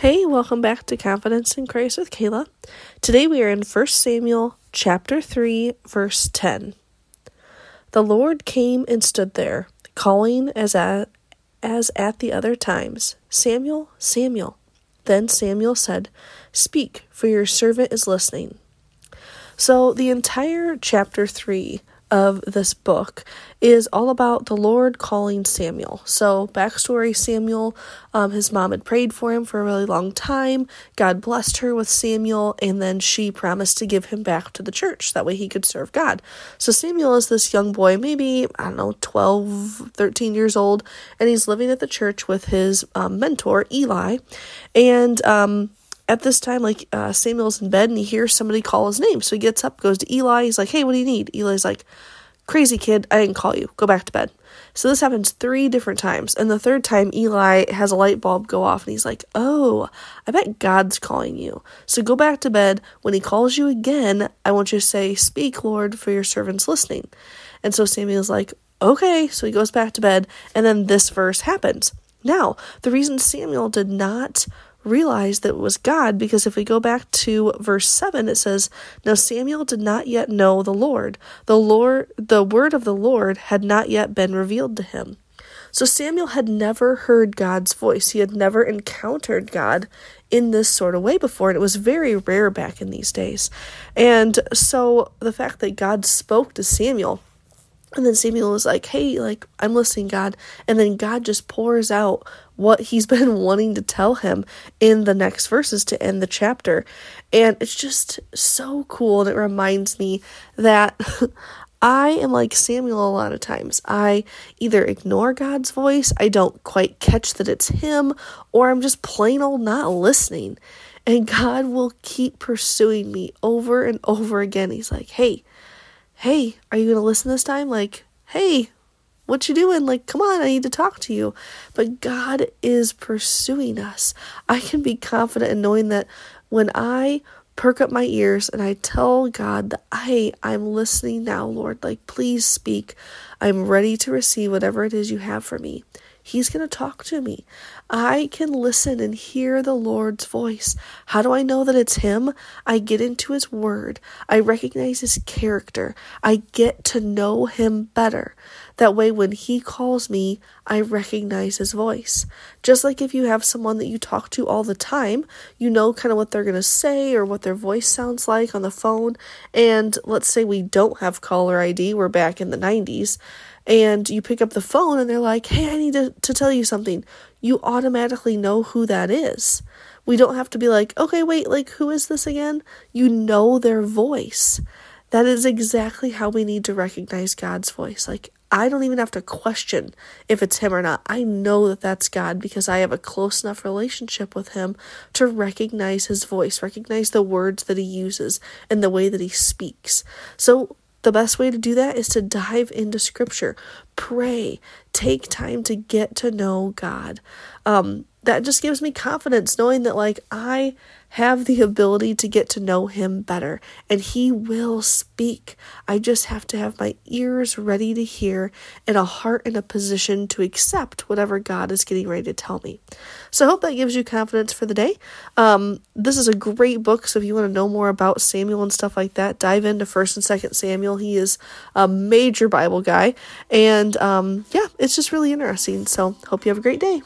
Hey, welcome back to Confidence in Christ with Kala. Today we are in 1 Samuel chapter 3, verse 10. The Lord came and stood there, calling as at, as at the other times, Samuel, Samuel. Then Samuel said, Speak, for your servant is listening. So the entire chapter 3 of this book is all about the Lord calling Samuel. So, backstory Samuel, um, his mom had prayed for him for a really long time. God blessed her with Samuel, and then she promised to give him back to the church. That way he could serve God. So, Samuel is this young boy, maybe, I don't know, 12, 13 years old, and he's living at the church with his um, mentor, Eli. And, um, at this time, like uh, Samuel's in bed and he hears somebody call his name. So he gets up, goes to Eli. He's like, Hey, what do you need? Eli's like, Crazy kid, I didn't call you. Go back to bed. So this happens three different times. And the third time, Eli has a light bulb go off and he's like, Oh, I bet God's calling you. So go back to bed. When he calls you again, I want you to say, Speak, Lord, for your servant's listening. And so Samuel's like, Okay. So he goes back to bed. And then this verse happens. Now, the reason Samuel did not realize that it was God because if we go back to verse 7 it says now Samuel did not yet know the Lord. The Lord the word of the Lord had not yet been revealed to him. So Samuel had never heard God's voice. He had never encountered God in this sort of way before and it was very rare back in these days. And so the fact that God spoke to Samuel and then Samuel was like, Hey, like, I'm listening, God. And then God just pours out what he's been wanting to tell him in the next verses to end the chapter. And it's just so cool. And it reminds me that I am like Samuel a lot of times. I either ignore God's voice, I don't quite catch that it's him, or I'm just plain old not listening. And God will keep pursuing me over and over again. He's like, Hey, hey, are you going to listen this time? Like, hey, what you doing? Like, come on, I need to talk to you. But God is pursuing us. I can be confident in knowing that when I perk up my ears and I tell God that hey, I'm listening now, Lord, like please speak. I'm ready to receive whatever it is you have for me. He's going to talk to me. I can listen and hear the Lord's voice. How do I know that it's Him? I get into His Word. I recognize His character. I get to know Him better. That way, when He calls me, I recognize His voice. Just like if you have someone that you talk to all the time, you know kind of what they're going to say or what their voice sounds like on the phone. And let's say we don't have caller ID, we're back in the 90s and you pick up the phone and they're like, hey, I need to, to tell you something, you automatically know who that is. We don't have to be like, okay, wait, like, who is this again? You know their voice. That is exactly how we need to recognize God's voice. Like, I don't even have to question if it's Him or not. I know that that's God because I have a close enough relationship with Him to recognize His voice, recognize the words that He uses, and the way that He speaks. So, the best way to do that is to dive into scripture, pray, take time to get to know God. Um, that just gives me confidence knowing that, like, I have the ability to get to know him better and he will speak. I just have to have my ears ready to hear and a heart in a position to accept whatever God is getting ready to tell me. So I hope that gives you confidence for the day. Um, this is a great book, so if you want to know more about Samuel and stuff like that, dive into 1st and 2nd Samuel. He is a major Bible guy, and um, yeah, it's just really interesting. So hope you have a great day.